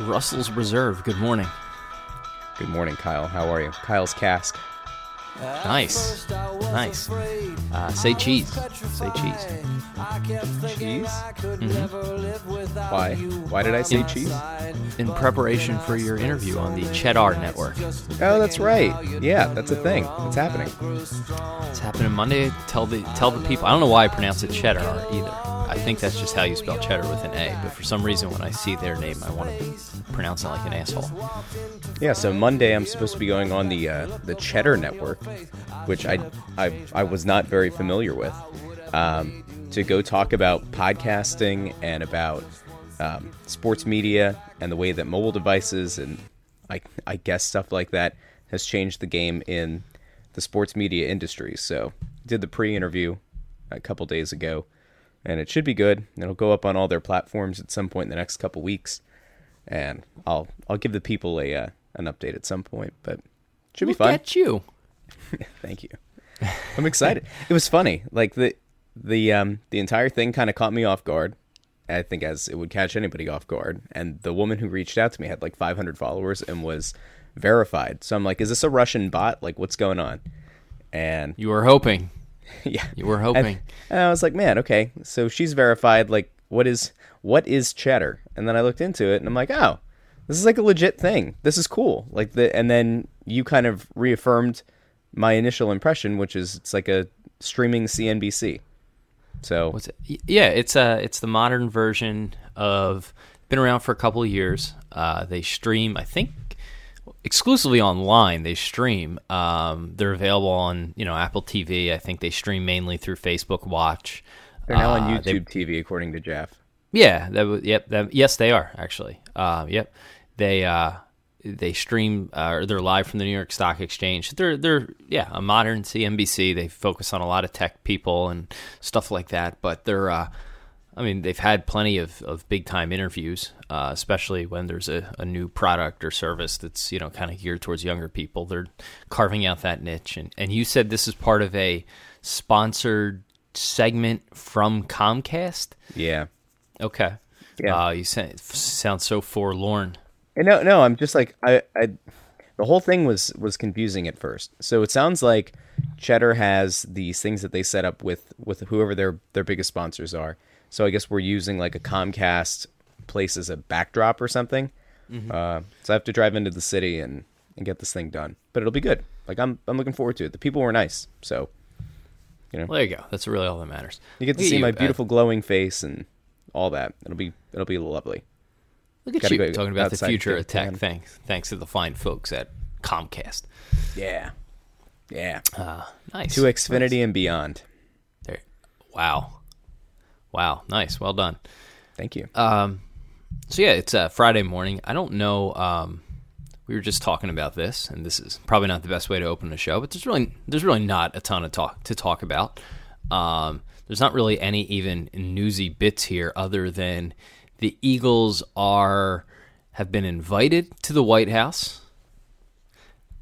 Russell's Reserve. Good morning. Good morning, Kyle. How are you? Kyle's cask. Nice. Nice. Uh, say cheese. Say cheese. Cheese? Why? Why did I say cheese? In preparation for your interview on the Cheddar Network. Oh, that's right. Yeah, that's a thing. It's happening. It's happening Monday. Tell the tell the people. I don't know why I pronounce it Cheddar either. I think that's just how you spell cheddar with an A. But for some reason, when I see their name, I want to pronounce it like an asshole. Yeah, so Monday I'm supposed to be going on the uh, the Cheddar Network, which I I, I was not very familiar with, um, to go talk about podcasting and about um, sports media and the way that mobile devices and I I guess stuff like that has changed the game in the sports media industry. So did the pre-interview a couple days ago, and it should be good. It'll go up on all their platforms at some point in the next couple weeks, and I'll I'll give the people a uh, an update at some point. But it should Look be fun. at you. Thank you. I'm excited. it was funny. Like the the um the entire thing kind of caught me off guard. I think as it would catch anybody off guard. And the woman who reached out to me had like 500 followers and was verified. So I'm like, is this a Russian bot? Like, what's going on? And You were hoping. yeah, You were hoping. and I was like, man, okay. So she's verified. Like, what is what is cheddar? And then I looked into it, and I'm like, oh, this is like a legit thing. This is cool. Like the and then you kind of reaffirmed my initial impression, which is it's like a streaming CNBC. So What's it? Yeah, it's uh it's the modern version of been around for a couple of years. Uh, they stream, I think, exclusively online. They stream. Um, they're available on you know Apple TV. I think they stream mainly through Facebook Watch. they're now Uh, on they- YouTube TV, according to Jeff. Yeah, that yep. That, yes, they are actually. Uh, yep, they uh, they stream uh, or they're live from the New York Stock Exchange. They're they're yeah a modern CNBC. They focus on a lot of tech people and stuff like that. But they're uh, I mean they've had plenty of, of big time interviews, uh, especially when there's a, a new product or service that's you know kind of geared towards younger people. They're carving out that niche. And and you said this is part of a sponsored segment from Comcast. Yeah. Okay. Yeah. Uh, you sound, sound so forlorn. And no, no, I'm just like I, I, the whole thing was was confusing at first. So it sounds like Cheddar has these things that they set up with with whoever their their biggest sponsors are. So I guess we're using like a Comcast place as a backdrop or something. Uh, so I have to drive into the city and and get this thing done. But it'll be good. Like I'm I'm looking forward to it. The people were nice, so you know. Well, there you go. That's really all that matters. you get to Look see you, my uh, beautiful glowing face and all that. It'll be it'll be lovely. look at gotta you go talking about the future of tech. Thanks, thanks to the fine folks at Comcast. Yeah, yeah. Uh, nice. To Xfinity and beyond. There. Wow. Wow. Nice. Well done. Thank you. Um, so yeah, it's uh, Friday morning. I don't know. Um, we were just talking about this, and this is probably not the best way to open the show, but there's really there's really not a ton of talk to talk about. Um, there's not really any even newsy bits here, other than the Eagles are have been invited to the White House,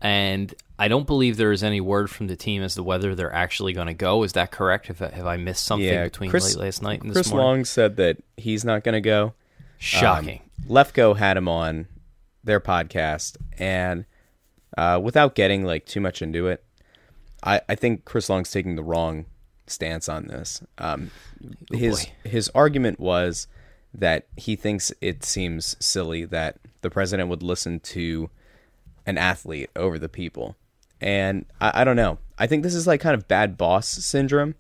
and I don't believe there is any word from the team as to whether they're actually going to go. Is that correct? Have I, have I missed something Yeah, between Chris- late last night and Chris this morning? Chris Long said that he's not going to go. Shocking. Um, Lefko had him on their podcast, and uh, without getting like too much into it, I, I think Chris Long's taking the wrong stance on this. Um, his boy. his argument was that he thinks it seems silly that the president would listen to an athlete over the people. And I, I don't know. I think this is like kind of bad boss syndrome.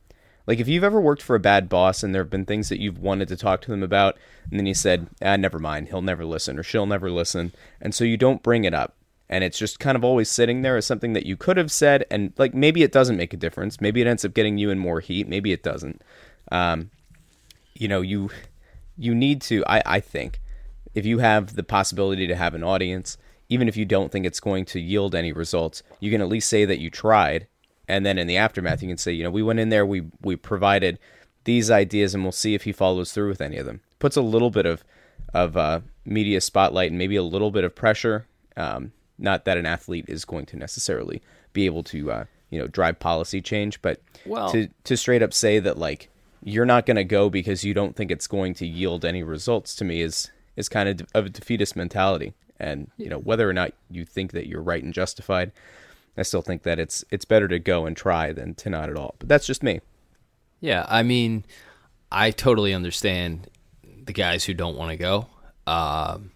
Like if you've ever worked for a bad boss and there have been things that you've wanted to talk to them about, and then you said, ah, never mind, he'll never listen or she'll never listen. And so you don't bring it up. And it's just kind of always sitting there as something that you could have said. And like maybe it doesn't make a difference. Maybe it ends up getting you in more heat. Maybe it doesn't. Um, you know, you you need to I, I think if you have the possibility to have an audience even if you don't think it's going to yield any results you can at least say that you tried and then in the aftermath you can say you know we went in there we we provided these ideas and we'll see if he follows through with any of them puts a little bit of of uh, media spotlight and maybe a little bit of pressure um, not that an athlete is going to necessarily be able to uh, you know drive policy change but Well- to to straight up say that like you're not going to go because you don't think it's going to yield any results to me is is kind of of a defeatist mentality. And you know whether or not you think that you're right and justified, I still think that it's it's better to go and try than to not at all. But that's just me. Yeah, I mean, I totally understand the guys who don't want to go. Um,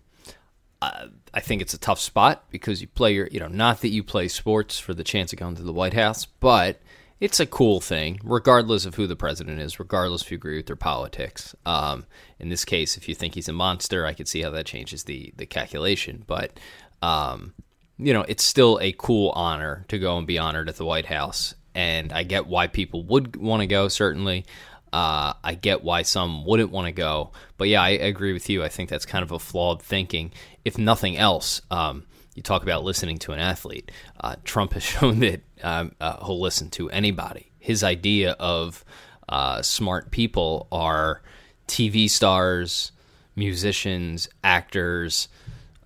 I, I think it's a tough spot because you play your, you know, not that you play sports for the chance of going to the White House, but it's a cool thing, regardless of who the president is, regardless if you agree with their politics. Um, in this case, if you think he's a monster, I could see how that changes the the calculation. But um, you know, it's still a cool honor to go and be honored at the White House, and I get why people would want to go. Certainly, uh, I get why some wouldn't want to go. But yeah, I agree with you. I think that's kind of a flawed thinking. If nothing else. Um, you talk about listening to an athlete. Uh, Trump has shown that um, uh, he'll listen to anybody. His idea of uh, smart people are TV stars, musicians, actors,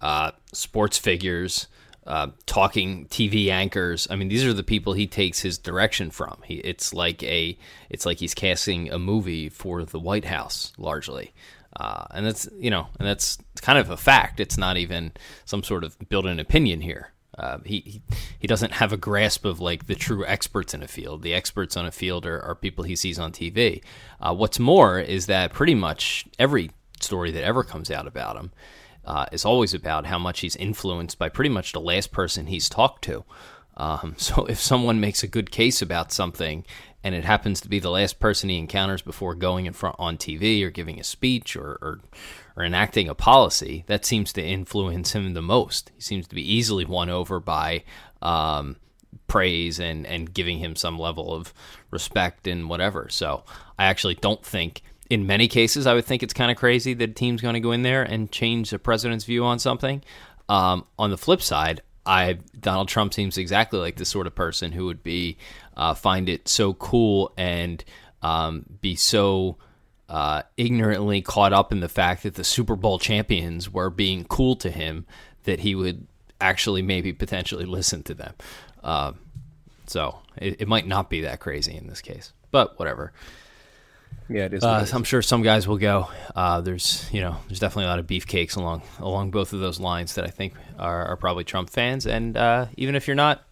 uh, sports figures. Uh, talking TV anchors. I mean, these are the people he takes his direction from. He, it's like a, it's like he's casting a movie for the White House largely. Uh, and that's you know, and that's kind of a fact. It's not even some sort of built an opinion here. Uh, he, he, he doesn't have a grasp of like the true experts in a field. The experts on a field are, are people he sees on TV. Uh, what's more is that pretty much every story that ever comes out about him uh, is always about how much he's influenced by pretty much the last person he's talked to. Um, so if someone makes a good case about something and it happens to be the last person he encounters before going in front on TV or giving a speech or, or, or enacting a policy, that seems to influence him the most. He seems to be easily won over by um, praise and and giving him some level of respect and whatever. So I actually don't think. In many cases, I would think it's kind of crazy that a team's going to go in there and change the president's view on something. Um, on the flip side, I Donald Trump seems exactly like the sort of person who would be uh, find it so cool and um, be so uh, ignorantly caught up in the fact that the Super Bowl champions were being cool to him that he would actually maybe potentially listen to them. Uh, so it, it, might not be that crazy in this case, but whatever. Yeah, it is. Uh, I'm sure some guys will go. Uh, there's, you know, there's definitely a lot of beefcakes along along both of those lines that I think are, are probably Trump fans. And uh, even if you're not,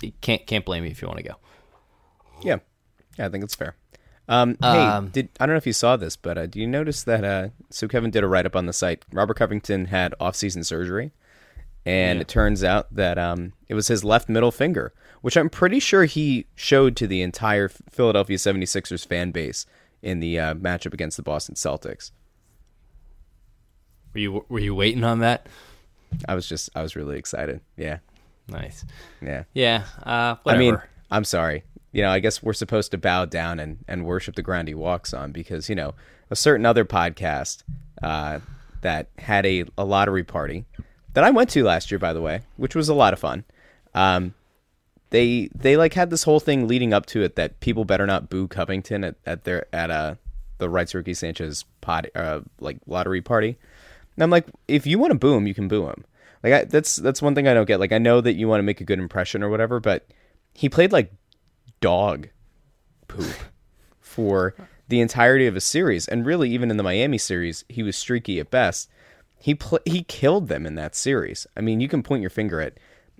you can't can't blame you if you want to go. Yeah, yeah, I think it's fair. Um, hey, um, did I don't know if you saw this, but uh, do you notice that? Uh, so Kevin did a write up on the site. Robert Covington had off season surgery, and yeah. it turns out that um, it was his left middle finger which I'm pretty sure he showed to the entire Philadelphia 76ers fan base in the uh, matchup against the Boston Celtics. Were you were you waiting on that? I was just I was really excited. Yeah. Nice. Yeah. Yeah. Uh, I mean, I'm sorry. You know, I guess we're supposed to bow down and, and worship the ground he walks on because, you know, a certain other podcast uh, that had a, a lottery party that I went to last year, by the way, which was a lot of fun. Um, they they like had this whole thing leading up to it that people better not boo Covington at, at their at uh the Rights Ricky Sanchez pod uh like lottery party. And I'm like, if you want to boo him, you can boo him. Like I, that's that's one thing I don't get. Like I know that you want to make a good impression or whatever, but he played like dog poop for the entirety of a series, and really even in the Miami series, he was streaky at best. He pl- he killed them in that series. I mean, you can point your finger at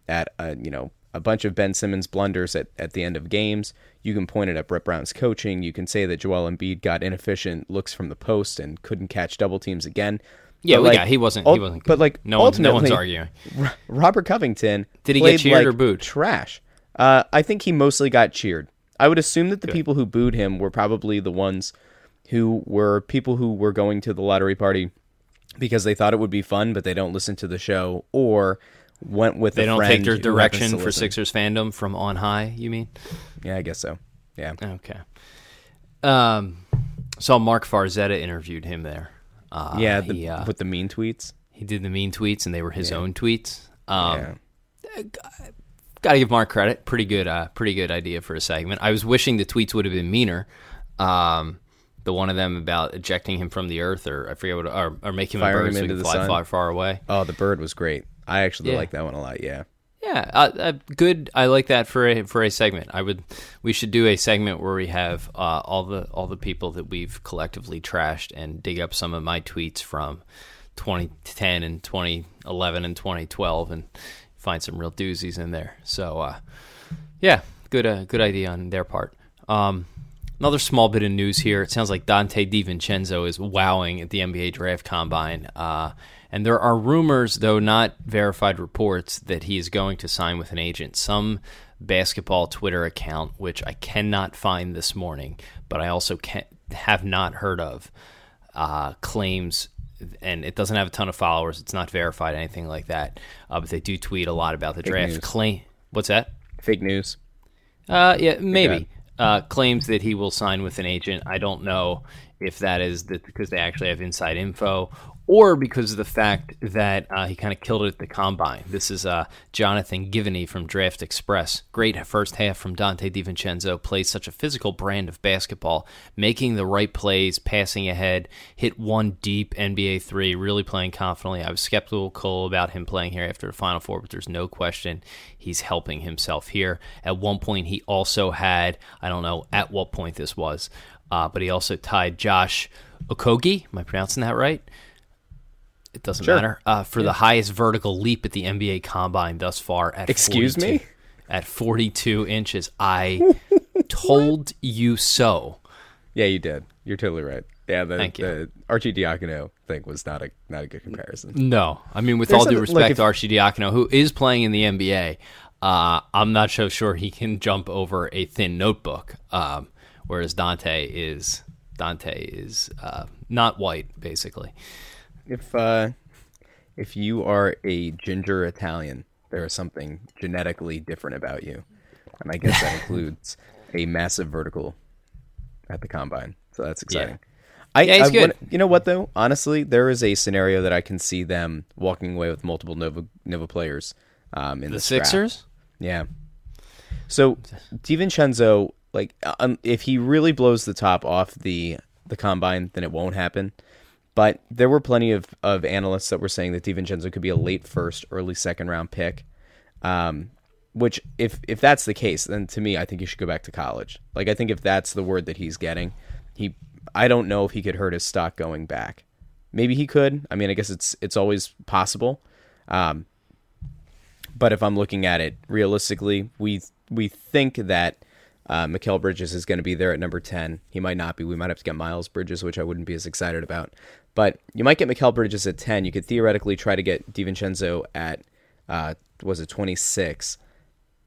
at uh, you know a bunch of Ben Simmons blunders at, at the end of games. You can point it at Brett Brown's coaching. You can say that Joel Embiid got inefficient looks from the post and couldn't catch double teams again. Yeah, like, yeah, he wasn't. He wasn't. Good. But like, no, one, no one's arguing. Robert Covington did he get cheered like or booed? Trash. Uh, I think he mostly got cheered. I would assume that the Good. people who booed him were probably the ones who were people who were going to the lottery party because they thought it would be fun, but they don't listen to the show, or went with they don't take their direction for Sixers fandom from on high. You mean? Yeah, I guess so. Yeah. Okay. Um, saw Marc Farzetta interviewed him there. Uh, yeah, the, he, uh, with the mean tweets. He did the mean tweets, and they were his yeah. own tweets. Um, yeah. Got to give Mark credit. Pretty good. Uh, pretty good idea for a segment. I was wishing the tweets would have been meaner. Um, the one of them about ejecting him from the earth, or I forget what, or, or making him Firing a bird so he can fly far, far away. Oh, the bird was great. I actually yeah. like that one a lot. Yeah. Yeah, uh, uh, good. I like that for a for a segment. I would. We should do a segment where we have uh, all the all the people that we've collectively trashed and dig up some of my tweets from 2010 and 2011 and 2012 and find some real doozies in there. So, uh, yeah, good uh, good idea on their part. Um, another small bit of news here. It sounds like Donte DiVincenzo is wowing at the NBA Draft Combine. And there are rumors, though not verified reports, that he is going to sign with an agent. Some basketball Twitter account, which I cannot find this morning, but I also can, have not heard of, uh, claims, and it doesn't have a ton of followers. It's not verified, anything like that. Uh, but they do tweet a lot about the Fake draft. news. Claim what's that? Fake news. Uh, yeah, maybe. Uh, claims that he will sign with an agent. I don't know if that is that because they actually have inside info or because of the fact that uh, he kind of killed it at the combine. This is uh, Jonathan Givony from Draft Express. Great first half from Donte DiVincenzo. Plays such a physical brand of basketball, making the right plays, passing ahead, hit one deep NBA three, really playing confidently. I was skeptical about him playing here after the Final Four, but there's no question he's helping himself here. At one point, he also had, I don't know at what point this was, uh, but he also tied Josh Okogie. Am I pronouncing that right? It doesn't Sure. matter. Uh, for the highest vertical leap at the NBA Combine thus far at Excuse 42 me? at 42 inches. I told you so. Yeah, you did. You're totally right. Yeah, the, Thank you. the Arcidiacono thing was not a not a good comparison. No, I mean with There's all due respect like, if- to Arcidiacono, who is playing in the NBA, uh, I'm not so sure he can jump over a thin notebook. Um, whereas Donte is Donte is uh, not white, basically. If uh, if you are a ginger Italian, there is something genetically different about you, and I guess that includes a massive vertical at the combine. So that's exciting. I, Yeah, he's I good. wanna- you know what though? Honestly, there is a scenario that I can see them walking away with multiple Nova Nova players um, in The this draft. Sixers. Yeah. So DiVincenzo, like, um, if he really blows the top off the the combine, then it won't happen. But there were plenty of, of analysts that were saying that DiVincenzo could be a late first, early second round pick. Um, which, if if that's the case, then to me, I think he should go back to college. Like, I think if that's the word that he's getting, he, I don't know if he could hurt his stock going back. Maybe he could. I mean, I guess it's it's always possible. Um, but if I'm looking at it realistically, we we think that uh, Bridges is going to be there at number ten. He might not be. We might have to get Miles Bridges, which I wouldn't be as excited about. But you might get Mikal Bridges at ten. You could theoretically try to get DiVincenzo at uh, was it twenty six.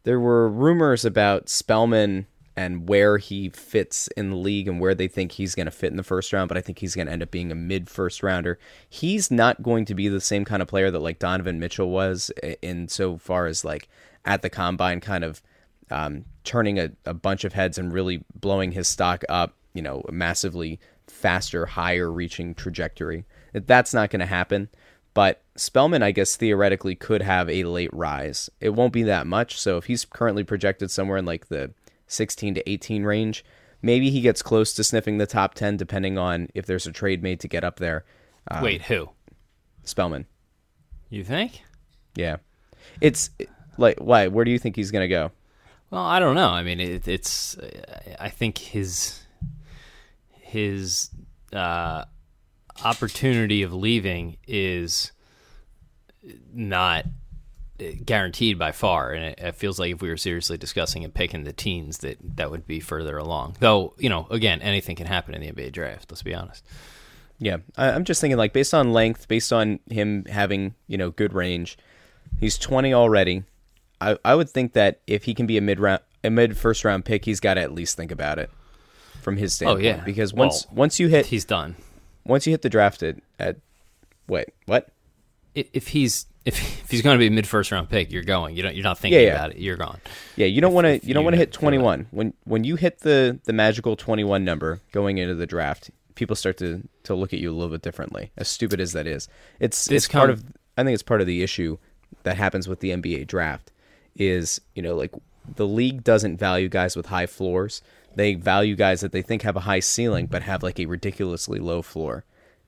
There were rumors about Spellman and where he fits in the league and where they think he's going to fit in the first round, but I think he's going to end up being a mid first rounder. He's not going to be the same kind of player that like Donovan Mitchell was in so far as like at the combine kind of um, turning a, a bunch of heads and really blowing his stock up, you know, a massively faster, higher reaching trajectory. That's not going to happen. But Spellman, I guess, theoretically could have a late rise. It won't be that much. So if he's currently projected somewhere in like the 16 to 18 range, maybe he gets close to sniffing the top 10, depending on if there's a trade made to get up there. Um, Wait, who? Spellman. You think? Yeah. It's like, why? Where do you think he's going to go? Well, I don't know. I mean, it, it's. I think his his uh, opportunity of leaving is not guaranteed by far, and it, it feels like if we were seriously discussing and picking the teens, that that would be further along. Though, you know, again, anything can happen in the NBA draft. Let's be honest. Yeah, I, I'm just thinking like based on length, based on him having you know good range, he's 20 already. I I would think that if he can be a mid round, a mid first round pick, he's got to at least think about it from his oh, standpoint. Oh yeah. because once Well, once you hit He's done. once you hit the draft at, at wait what If he's if, if he's going to be a mid first round pick, you're going. You don't. You're not thinking Yeah, yeah. about it. You're gone. Yeah, you don't want to. You don't want to hit twenty one when when you hit the the magical twenty one number going into the draft. People start to to look at you a little bit differently. As stupid as that is, it's This it's part of. I think it's part of the issue that happens with the NBA draft. Is you know like the league doesn't value guys with high floors. They value guys that they think have a high ceiling but have like a ridiculously low floor.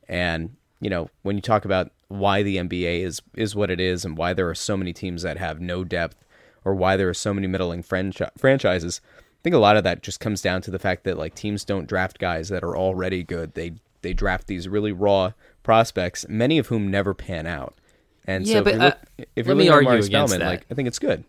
And you know when you talk about why the NBA is is what it is and why there are so many teams that have no depth or why there are so many middling franchi- franchises. I think a lot of that just comes down to the fact that like teams don't draft guys that are already good. They they draft these really raw prospects, many of whom never pan out. And Yeah, so if you're, look, uh, if you're me looking at argue against Spellman, that. like I think it's good.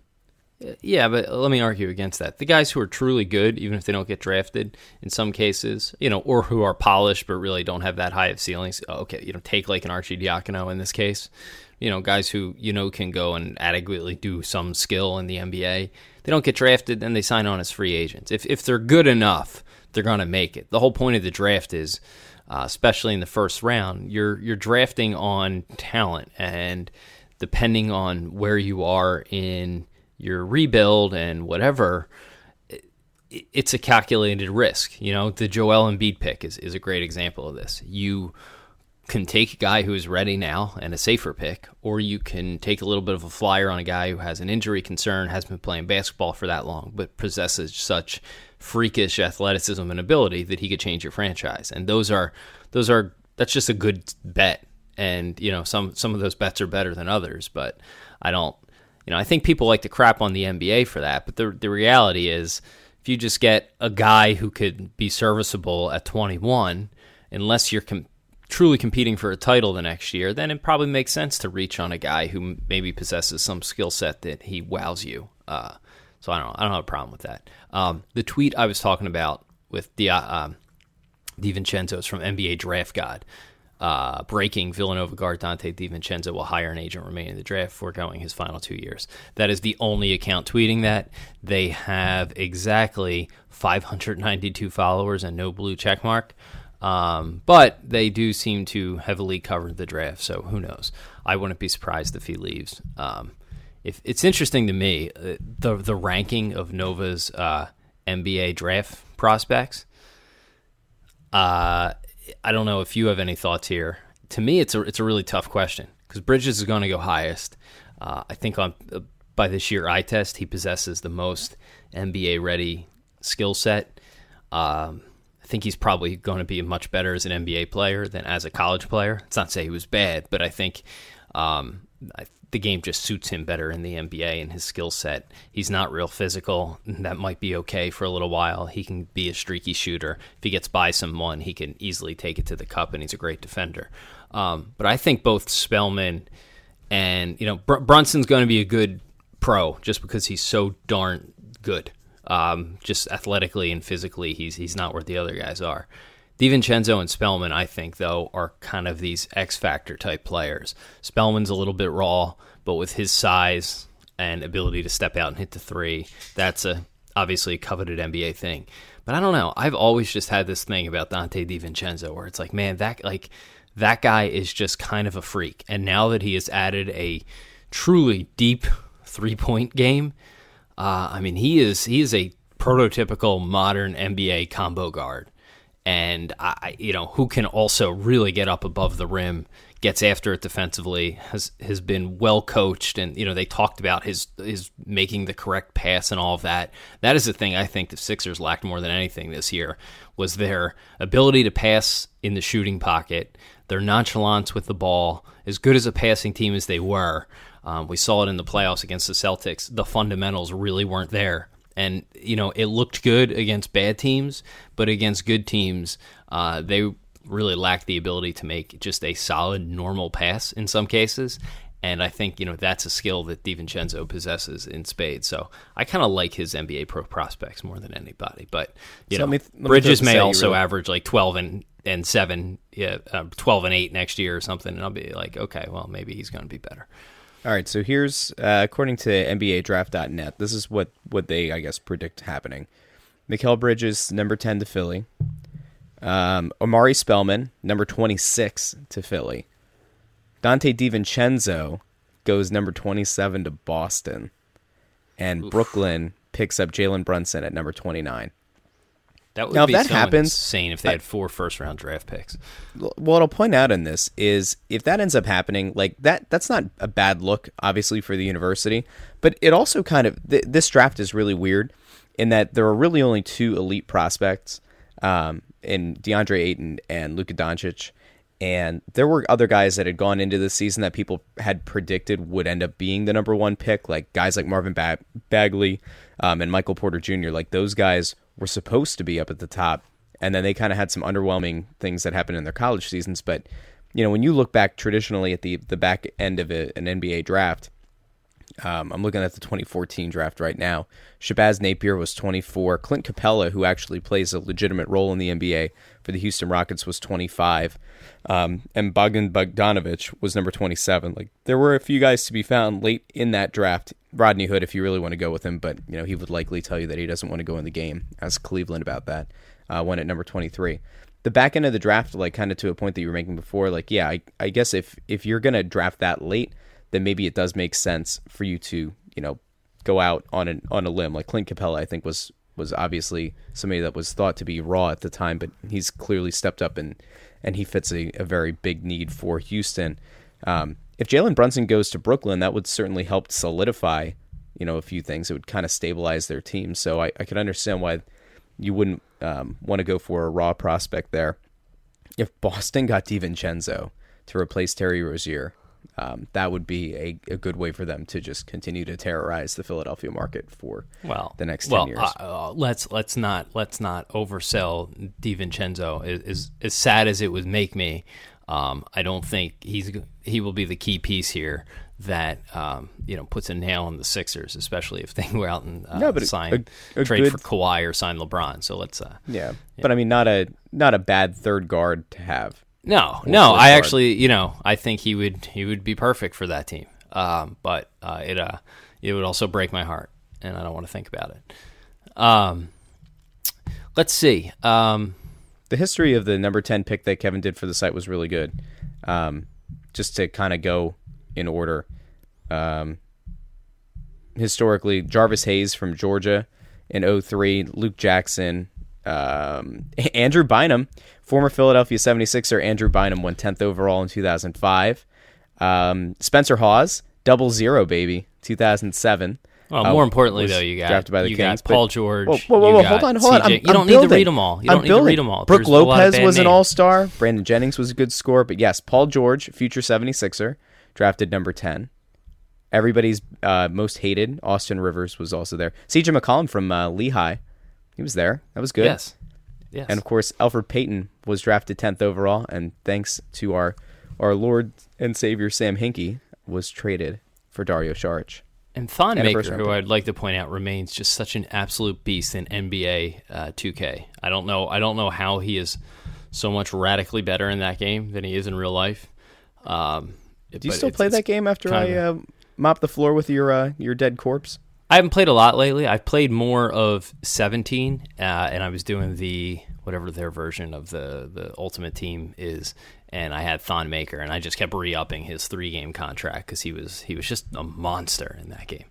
Yeah, but let me argue against that. The guys who are truly good, even if they don't get drafted, in some cases, you know, or who are polished but really don't have that high of ceilings. oh, Okay, you know, take like an Arcidiacono in this case. You know, guys who you know can go and adequately do some skill in the NBA. They don't get drafted, then they sign on as free agents. If if they're good enough, they're going to make it. The whole point of the draft is, uh, especially in the first round, you're you're drafting on talent and depending on where you are in your rebuild and whatever, it, it's a calculated risk. You know, the Joel Embiid pick is, is a great example of this. You can take a guy who is ready now and a safer pick, or you can take a little bit of a flyer on a guy who has an injury concern, hasn't been playing basketball for that long, but possesses such freakish athleticism and ability that he could change your franchise. And those are those are that's just a good bet. And you know, some some of those bets are better than others, but I don't you know, I think people like to crap on the NBA for that, but the the reality is if you just get a guy who could be serviceable at 21, unless you're com- truly competing for a title the next year, then it probably makes sense to reach on a guy who maybe possesses some skill set that he wows you. Uh, so I don't, I don't have a problem with that. Um, the tweet I was talking about with Di, um, DiVincenzo is from NBA Draft God. Uh, breaking Villanova guard Donte DiVincenzo will hire an agent remaining in the draft, foregoing his final two years. That is the only account tweeting that. They have exactly 592 followers and no blue check mark. Um, but they do seem to heavily cover the draft, so who knows? I wouldn't be surprised if he leaves. Um, if it's interesting to me, uh, the the ranking of Nova's uh, NBA draft prospects. Uh, I don't know if you have any thoughts here. To me, it's a it's a really tough question because Bridges is going to go highest. Uh, I think on uh, by this year eye test, he possesses the most NBA ready skill set. Um, I think he's probably going to be much better as an NBA player than as a college player. It's not to say he was bad, but I think um, I, the game just suits him better in the NBA and his skill set. He's not real physical. That might be okay for a little while. He can be a streaky shooter. If he gets by someone, he can easily take it to the cup, and he's a great defender. Um, but I think both Spellman and you know Br- Brunson's going to be a good pro just because he's so darn good. Um, just athletically and physically, he's he's not where the other guys are. DiVincenzo and Spellman, I think, though, are kind of these X Factor type players. Spellman's a little bit raw, but with his size and ability to step out and hit the three, that's a obviously a coveted NBA thing. But I don't know. I've always just had this thing about Donte DiVincenzo where it's like, man, that like that guy is just kind of a freak. And now that he has added a truly deep three point game, uh, I mean, he is he is a prototypical modern NBA combo guard and I, you know, who can also really get up above the rim, gets after it defensively, has has been well coached, and you know they talked about his his making the correct pass and all of that. That is the thing I think the Sixers lacked more than anything this year was their ability to pass in the shooting pocket, their nonchalance with the ball. As good as a passing team as they were, um, we saw it in the playoffs against the Celtics. The fundamentals really weren't there and you know it looked good against bad teams, but against good teams, uh, they really lacked the ability to make just a solid normal pass in some cases. And I think you know that's a skill that DiVincenzo possesses in spades. So I kind of like his NBA pro prospects more than anybody. But you So know, let me let Bridges may this at you also really- average like twelve and and seven, yeah, uh, twelve and eight next year or something. And I'll be like, okay, well maybe he's going to be better. All right, so here's uh, according to NBADraft.net, this is what what they I guess predict happening. Mikal Bridges number ten to Philly. Um, Omari Spellman number twenty six to Philly. Donte DiVincenzo goes number twenty seven to Boston, and Brooklyn picks up Jalen Brunson at number twenty nine. That would Now, if be that so happens- insane if they had four first round draft picks. what I'll point out in this is if that ends up happening, like that, that's not a bad look, obviously for the university, but it also kind of th- this draft is really weird in that there are really only two elite prospects, um, in DeAndre Ayton and Luka Doncic, and there were other guys that had gone into the season that people had predicted would end up being the number one pick, like guys like Marvin ba- Bagley um, and Michael Porter Jr. Like those guys were supposed to be up at the top, and then they kind of had some underwhelming things that happened in their college seasons. But you know, when you look back traditionally at the the back end of a, an NBA draft, um, I'm looking at the 2014 draft right now. Shabazz Napier was 24. Clint Capela, who actually plays a legitimate role in the NBA for the Houston Rockets, was 25. Um, and Bogdan Bogdanovich was number 27. Like there were a few guys to be found late in that draft. Rodney Hood, if you really want to go with him, but you know he would likely tell you that he doesn't want to go in the game. Ask Cleveland about that. Uh, went at number 23 the back end of the draft, like kind of to a point that you were making before, like yeah, I, I guess if if you're gonna draft that late, then maybe it does make sense for you to you know go out on an on a limb. Like Clint Capela, I think was was obviously somebody that was thought to be raw at the time, but he's clearly stepped up and and he fits a, a very big need for Houston. Um, if Jalen Brunson goes to Brooklyn, that would certainly help solidify, you know, a few things. It would kind of stabilize their team. So I, I could understand why you wouldn't um, want to go for a raw prospect there. If Boston got DiVincenzo to replace Terry Rozier, um, that would be a, a good way for them to just continue to terrorize the Philadelphia market for well the next well, ten years. Uh, uh, let's let's not let's not oversell DiVincenzo. As, as sad as it would make me, um, I don't think he's he will be the key piece here that um, you know puts a nail in the Sixers, especially if they go out and uh, No, but sign a- a trade good- for Kawhi or sign LeBron. So let's uh, yeah. but I mean, not a not a bad third guard to have. No, no. I actually, you know, I think he would he would be perfect for that team. Um, but uh, it uh, it would also break my heart, and I don't want to think about it. Um, let's see. Um, the history of the number 10 pick that Kevin did for the site was really good. Um, just to kind of go in order. Um, historically, Jarvis Hayes from Georgia in 03, Luke Jackson, um, Andrew Bynum, former Philadelphia 76er Andrew Bynum went 10th overall in 2005. Um, Spencer Hawes, double zero, baby, 2007. well, Uh, more importantly, though, you got drafted by the you Kings, got Paul George. Whoa, whoa, whoa, you whoa, hold on, hold on. I'm, you I'm don't building. need to read them all. You I'm don't need building. to read them all. Brook There's a lot of Lopez was an all star. Brandon Jennings was a good scorer. But yes, Paul George, future 76er, drafted number 10. Everybody's uh, most hated, Austin Rivers, was also there. CJ McCollum from uh, Lehigh, he was there. That was good. Yes, yes. And of course, Elfrid Payton was drafted 10th overall. And thanks to our, our Lord and Savior Sam Hinkie, was traded for Dario Saric. And Thon Maker, who. I'd like to point out, remains just such an absolute beast in NBA uh, 2K. I don't know. I don't know how he is so much radically better in that game than he is in real life. Um, Do you still play that game after I uh, mop the floor with your uh, your dead corpse? I haven't played a lot lately. I've played more of 17, uh, and I was doing the whatever their version of the the Ultimate Team is, and I had Thon Maker, and I just kept re-upping his three game contract because he was he was just a monster in that game.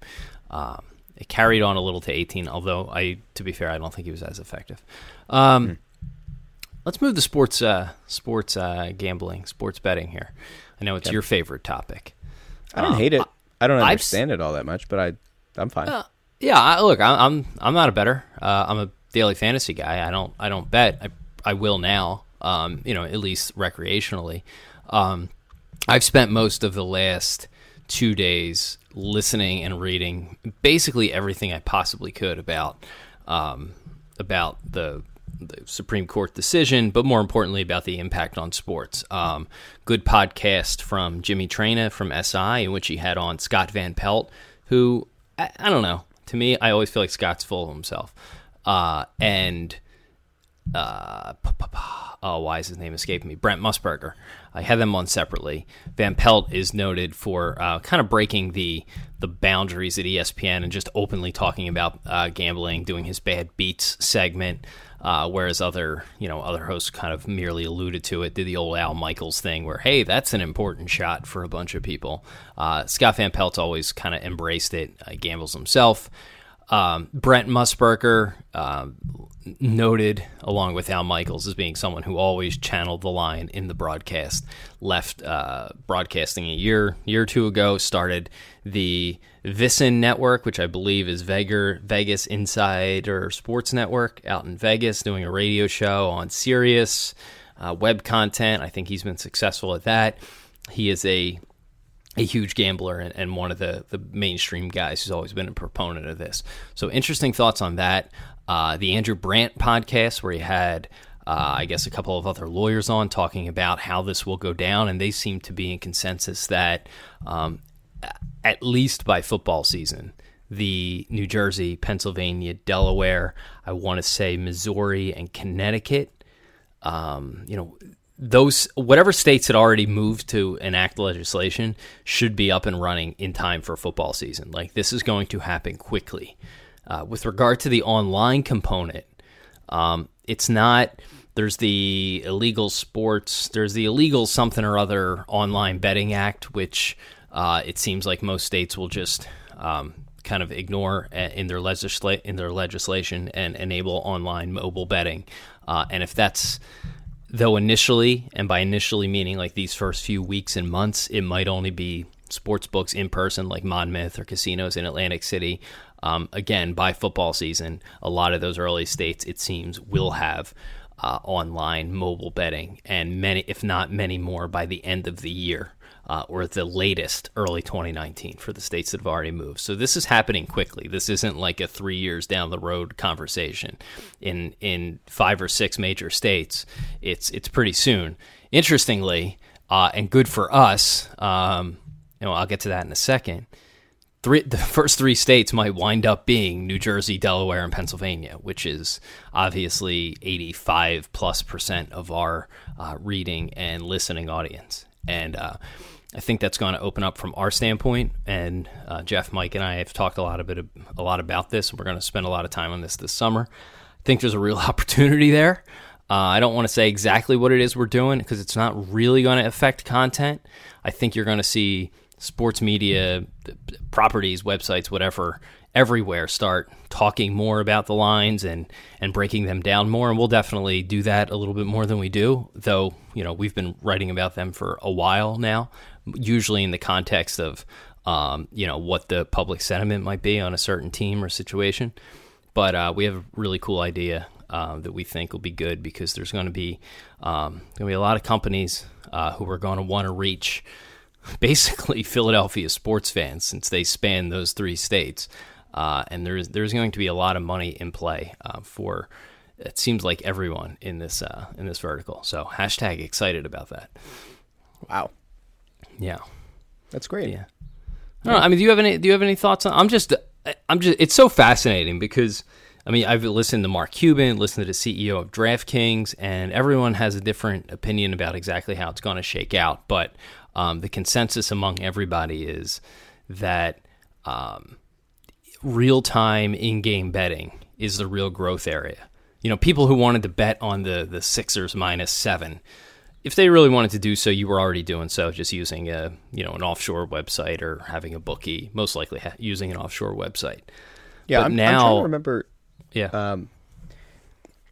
Um, it carried on a little to 18, although I, to be fair, I don't think he was as effective. Um, Let's move to sports uh, sports uh, gambling, sports betting here. I know it's your favorite topic. I don't Um, hate it. I don't I've understand it all that much, but I I'm fine. Uh, yeah, I, look, I, I'm I'm not a better. Uh, I'm a daily fantasy guy. I don't I don't bet. I I will now. Um, you know, at least recreationally. Um, I've spent most of the last two days listening and reading basically everything I possibly could about um, about the the Supreme Court decision, but more importantly about the impact on sports. Um, good podcast from Jimmy Traina from SI, in which he had on Scott Van Pelt, who I, I don't know. To me, I always feel like Scott's full of himself, uh, and uh, oh, why is his name escaping me? Brent Musburger. I had them on separately. Van Pelt is noted for uh, kind of breaking the the boundaries at ESPN and just openly talking about uh, gambling, doing his bad beats segment. Uh, whereas other, you know, other hosts kind of merely alluded to it, did the old Al Michaels thing, where hey, that's an important shot for a bunch of people. Uh, Scott Van Pelt's always kind of embraced it, uh, gambles himself. Um, Brent Musburger, um, noted along with Al Michaels as being someone who always channeled the line in the broadcast. Left uh, broadcasting a year year or two ago. Started the VSiN Network, which I believe is Vegas Vegas Insider Sports Network out in Vegas, doing a radio show on Sirius uh, web content. I think he's been successful at that. He is a a huge gambler and, and one of the, the mainstream guys who's always been a proponent of this. So interesting thoughts on that. Uh, the Andrew Brandt podcast where he had uh, I guess, a couple of other lawyers on talking about how this will go down, and they seem to be in consensus that um, at least by football season, the New Jersey, Pennsylvania, Delaware, I want to say Missouri and Connecticut, um, you know, those whatever states had already moved to enact legislation should be up and running in time for football season. Like this is going to happen quickly. Uh, with regard to the online component, um, it's not. There's the illegal sports. There's the illegal something or other online betting act, which uh, it seems like most states will just um, kind of ignore uh, in their legisla- in their legislation and enable online mobile betting. Uh, and if that's though initially, and by initially meaning like these first few weeks and months, it might only be sports books in person, like Monmouth or casinos in Atlantic City. Um, again, by football season, a lot of those early states, it seems, will have uh, online mobile betting, and many, if not many more, by the end of the year uh, or the latest early 2019 for the states that have already moved. So this is happening quickly. This isn't like a three years down the road conversation. In in five or six major states, it's it's pretty soon. Interestingly, uh, and good for us. Um, you know, I'll get to that in a second. Three, the first three states might wind up being New Jersey, Delaware, and Pennsylvania, which is obviously 85 plus percent of our uh, reading and listening audience. And uh, I think that's going to open up from our standpoint. And uh, Jeff, Mike, and I have talked a lot of bit a lot about this. We're going to spend a lot of time on this this summer. I think there's a real opportunity there. Uh, I don't want to say exactly what it is we're doing because it's not really going to affect content. I think you're going to see sports media properties, websites, whatever, everywhere start talking more about the lines and and breaking them down more. And we'll definitely do that a little bit more than we do though you know we've been writing about them for a while now usually in the context of um, you know what the public sentiment might be on a certain team or situation. But uh, we have a really cool idea uh, that we think will be good because there's going to be um, going to be a lot of companies uh, who are going to want to reach basically Philadelphia sports fans since they span those three states uh, and there's there's going to be a lot of money in play uh, for it seems like everyone in this uh, in this vertical. So hashtag excited about that. Wow. Yeah. That's great. Yeah. I, know, I mean, do you have any do you have any thoughts on? I'm just I'm just it's so fascinating because I mean I've listened to Mark Cuban, listened to the CEO of DraftKings, and everyone has a different opinion about exactly how it's going to shake out. But um, the consensus among everybody is that. Um, real time in game betting is the real growth area. You know, people who wanted to bet on the the Sixers minus seven, if they really wanted to do so, you were already doing so, just using a you know an offshore website or having a bookie. Most likely ha- using an offshore website. Yeah, I'm, now I'm trying to remember. Yeah, um,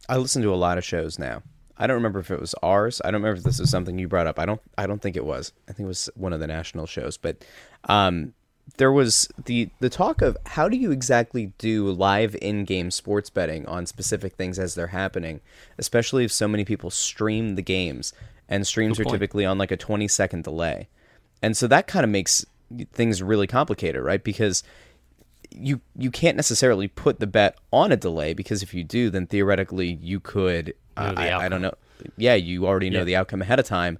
I listen to a lot of shows now. I don't remember if it was ours. I don't remember if this is something you brought up. I don't. I don't think it was. I think it was one of the national shows. But um, there was the the talk of how do you exactly do live in-game sports betting on specific things as they're happening, especially if so many people stream the games and streams are typically on like a 20 second delay. And so that kind of makes things really complicated, right? Because you you can't necessarily put the bet on a delay because if you do, then theoretically you could I, I, don't know. Yeah, you already know yeah. the outcome ahead of time.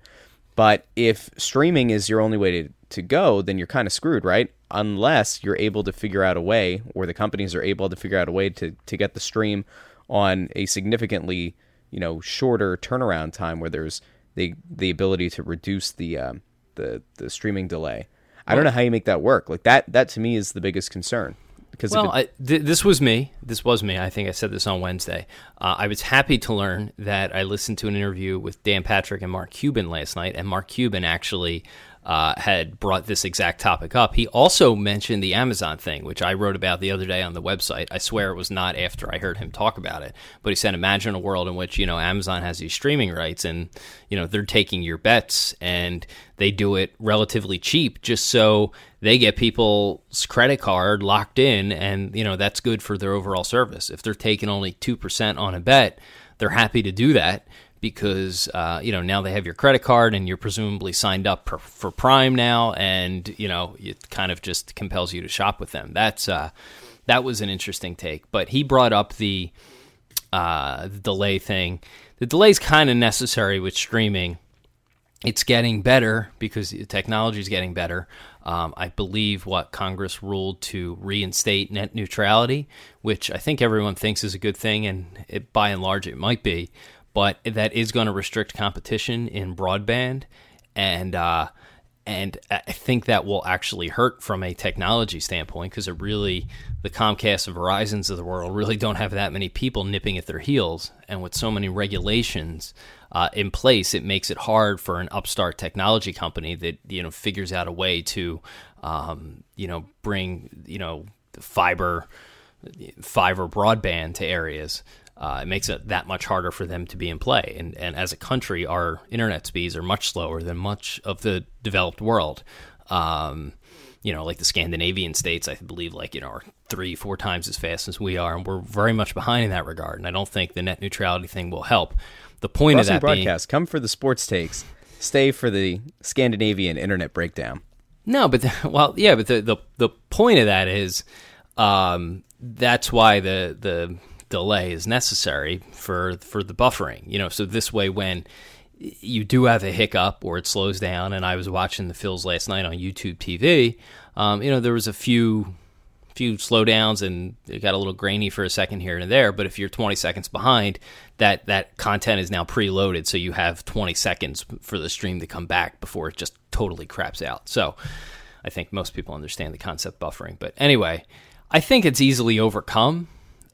But if streaming is your only way to, to go, then you're kind of screwed, right? Unless you're able to figure out a way, or the companies are able to figure out a way to, to get the stream on a significantly, you know, shorter turnaround time where there's the the ability to reduce the um, the the streaming delay. I don't know how you make that work. Like that that to me is the biggest concern. Because well, it, I, th- this was me. This was me. I think I said this on Wednesday. Uh, I was happy to learn that I listened to an interview with Dan Patrick and Mark Cuban last night, and Mark Cuban actually uh, had brought this exact topic up. He also mentioned the Amazon thing, which I wrote about the other day on the website. I swear it was not after I heard him talk about it, but he said, "Imagine a world in which you know Amazon has these streaming rights, and you know they're taking your bets, and they do it relatively cheap, just so they get people's credit card locked in, and you know that's good for their overall service. If they're taking only two percent on a bet." They're happy to do that because uh, you know now they have your credit card and you're presumably signed up for Prime now, and you know it kind of just compels you to shop with them. That's uh, that was an interesting take. But he brought up the uh, delay thing. the delay is kind of necessary with streaming. It's getting better because the technology is getting better. Um, I believe what Congress ruled to reinstate net neutrality, which I think everyone thinks is a good thing, and it, by and large it might be, but that is going to restrict competition in broadband, and uh, and I think that will actually hurt from a technology standpoint because it really the Comcast and Verizon's of the world really don't have that many people nipping at their heels, and with so many regulations uh, in place, it makes it hard for an upstart technology company that you know figures out a way to um, you know bring you know fiber fiber broadband to areas. Uh, it makes it that much harder for them to be in play. And, and as a country, our internet speeds are much slower than much of the developed world. Um, you know, like the Scandinavian states, I believe, like, you know, are three, four times as fast as we are. And we're very much behind in that regard. And I don't think the net neutrality thing will help. The point Crossing of that broadcast, being, come for the sports takes, stay for the Scandinavian internet breakdown. No, but the, well, yeah, but the, the the point of that is um, that's why the the delay is necessary for for the buffering. You know, so this way when you do have a hiccup or it slows down, and I was watching the Phils last night on YouTube TV. Um, you know, there was a few few slowdowns and it got a little grainy for a second here and there. But if you're 20 seconds behind, that that content is now preloaded, so you have 20 seconds for the stream to come back before it just totally craps out. So I think most people understand the concept buffering. But anyway, I think it's easily overcome.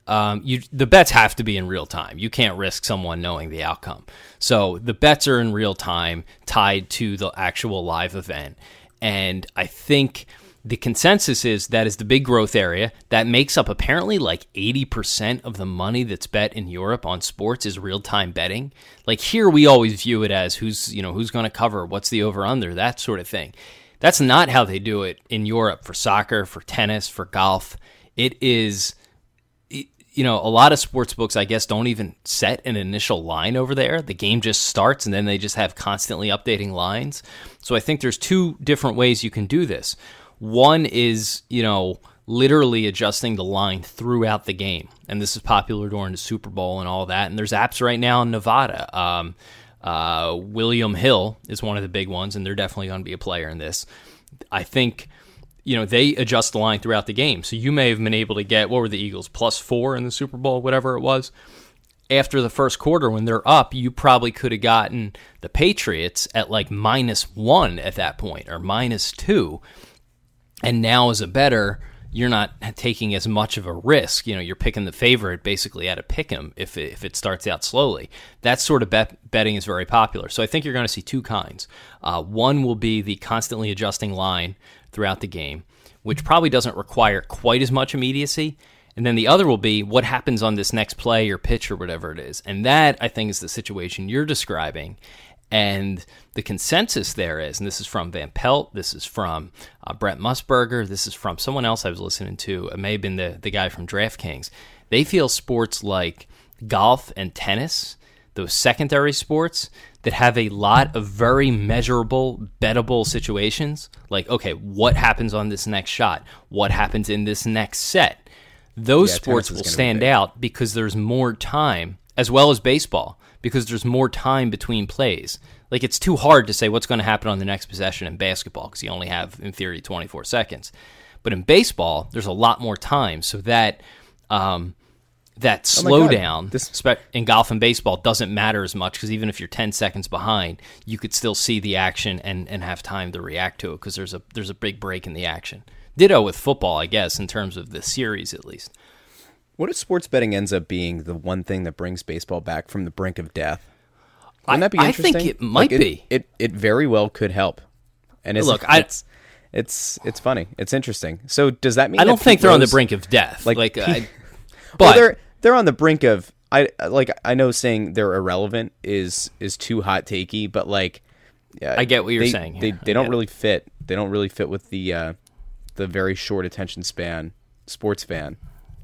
Um, you, the bets have to be in real time. You can't risk someone knowing the outcome. So the bets are in real time, tied to the actual live event. And I think the consensus is that is the big growth area that makes up apparently like 80% of the money that's bet in Europe on sports is real-time betting. Like here we always view it as who's, you know, who's going to cover, what's the over under, that sort of thing. That's not how they do it in Europe for soccer, for tennis, for golf. It is you know, a lot of sports books, I guess, don't even set an initial line over there. The game just starts and then they just have constantly updating lines. So I think there's two different ways you can do this. One is, you know, literally adjusting the line throughout the game. And this is popular during the Super Bowl and all that. And there's apps right now in Nevada. Um, uh, William Hill is one of the big ones, and they're definitely going to be a player in this. I think, you know, they adjust the line throughout the game. So you may have been able to get, what were the Eagles, plus four in the Super Bowl, whatever it was. After the first quarter, when they're up, you probably could have gotten the Patriots at like minus one at that point or minus two and now as a bettor, you're not taking as much of a risk. You know, you're picking the favorite basically at a pick 'em if it, if it starts out slowly. That sort of bet, betting is very popular. So I think you're going to see two kinds. Uh, one will be the constantly adjusting line throughout the game, which probably doesn't require quite as much immediacy. And then the other will be what happens on this next play or pitch or whatever it is. And that, I think, is the situation you're describing. And the consensus there is, and this is from Van Pelt, this is from uh, Brent Musburger, this is from someone else I was listening to. It may have been the, the guy from DraftKings. They feel sports like golf and tennis, those secondary sports that have a lot of very measurable, bettable situations. Like, okay, what happens on this next shot? What happens in this next set? Those yeah, sports will stand out because there's more time, as well as baseball because there's more time between plays. Like it's too hard to say what's going to happen on the next possession in basketball because you only have in theory 24 seconds. But in baseball, there's a lot more time, so that um, that oh slowdown this- in golf and baseball doesn't matter as much because even if you're 10 seconds behind, you could still see the action and, and have time to react to it because there's a there's a big break in the action. Ditto with football, I guess, in terms of the series at least. What if sports betting ends up being the one thing that brings baseball back from the brink of death? Wouldn't that be interesting? I think it might like be. It, it, it very well could help. And it's, look, it's, I, it's it's funny. It's interesting. So does that mean I don't think they're on the brink of death? Like, like I, but well, they're on the brink of I like I know saying they're irrelevant is is too hot takey, but like yeah, I get what you're they, saying. They they don't really fit. They don't really fit with the uh, the very short attention span sports fan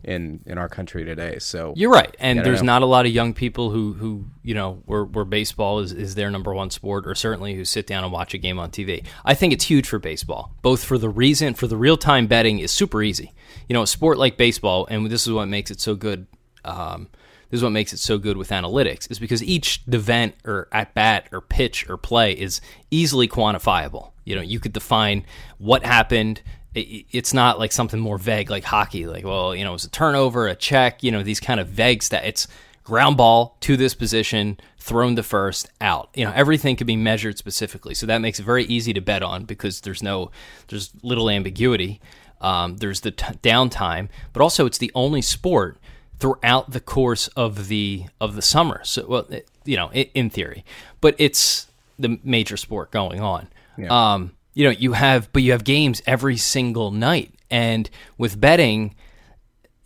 in in our country today. So you're right, and there's know. not a lot of young people who who you know where where baseball is is their number one sport, or certainly who sit down and watch a game on TV. I think it's huge for baseball, both for the reason for the real time betting is super easy. You know, a sport like baseball, and this is what makes it so good. Um, this is what makes it so good with analytics is because each event or at bat or pitch or play is easily quantifiable. You know, you could define what happened. It's not like something more vague like hockey, like, well, you know, it was a turnover, a check, you know, these kind of vague stats. It's ground ball to this position, thrown to first, out. You know, everything can be measured specifically. So that makes it very easy to bet on because there's no, there's little ambiguity. Um, there's the t- downtime, but also it's the only sport throughout the course of the of the summer. So, well, it, you know, it, in theory, but it's the major sport going on. Yeah. Um, you know, you have, but you have games every single night, and with betting,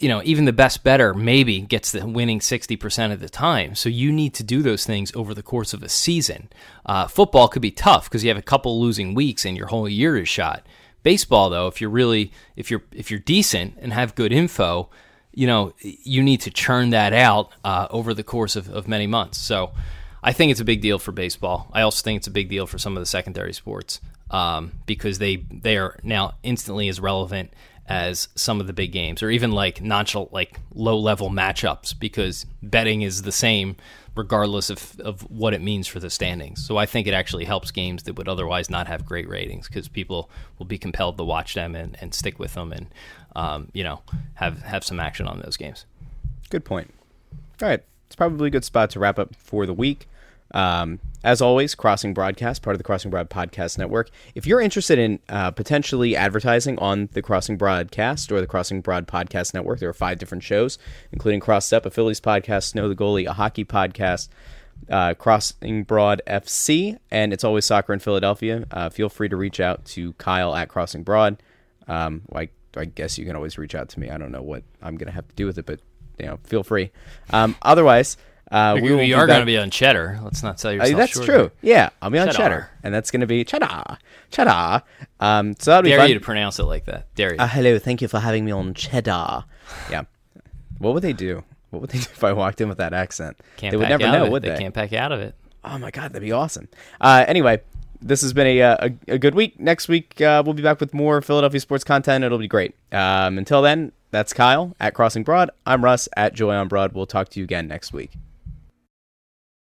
you know, even the best bettor maybe gets the winning 60% of the time. So you need to do those things over the course of a season. Uh, football could be tough because you have a couple losing weeks and your whole year is shot. Baseball, though, if you're really if you're if you're decent and have good info, you know you need to churn that out uh, over the course of, of many months. So I think it's a big deal for baseball. I also think it's a big deal for some of the secondary sports um, because they they are now instantly as relevant as some of the big games or even like nonchalant like low level matchups because betting is the same regardless of, of what it means for the standings. So I think it actually helps games that would otherwise not have great ratings because people will be compelled to watch them and, and stick with them and um, you know have have some action on those games. Good point. All right, it's probably a good spot to wrap up for the week. Um, as always, Crossing Broadcast, part of the Crossing Broad Podcast Network. If you're interested in uh, potentially advertising on the Crossing Broadcast or the Crossing Broad Podcast Network, there are five different shows, including Cross Step, a Phillies podcast, Snow the Goalie, a hockey podcast, uh, Crossing Broad FC, and it's always soccer in Philadelphia. Uh, feel free to reach out to Kyle at Crossing Broad. Um, I, I guess you can always reach out to me. I don't know what I'm going to have to do with it, but you know, feel free. Um, otherwise. Uh, we, we are going to be on cheddar. Let's not sell yourself. Uh, that's short true. Yeah, I'll be on cheddar, cheddar and that's going to be cheddar, cheddar. Um, so that'll be Dare fun. you to pronounce it like that. Dare you? Uh, hello, thank you for having me on cheddar. yeah. What would they do? What would they do if I walked in with that accent? Can't they would never know, would they? they? can't pack out of it. Oh my god, that'd be awesome. Uh, anyway, this has been a, uh, a, a good week. Next week uh, we'll be back with more Philadelphia sports content. It'll be great. Um, until then, that's Kyle at Crossing Broad. I'm Russ at Joy on Broad. We'll talk to you again next week.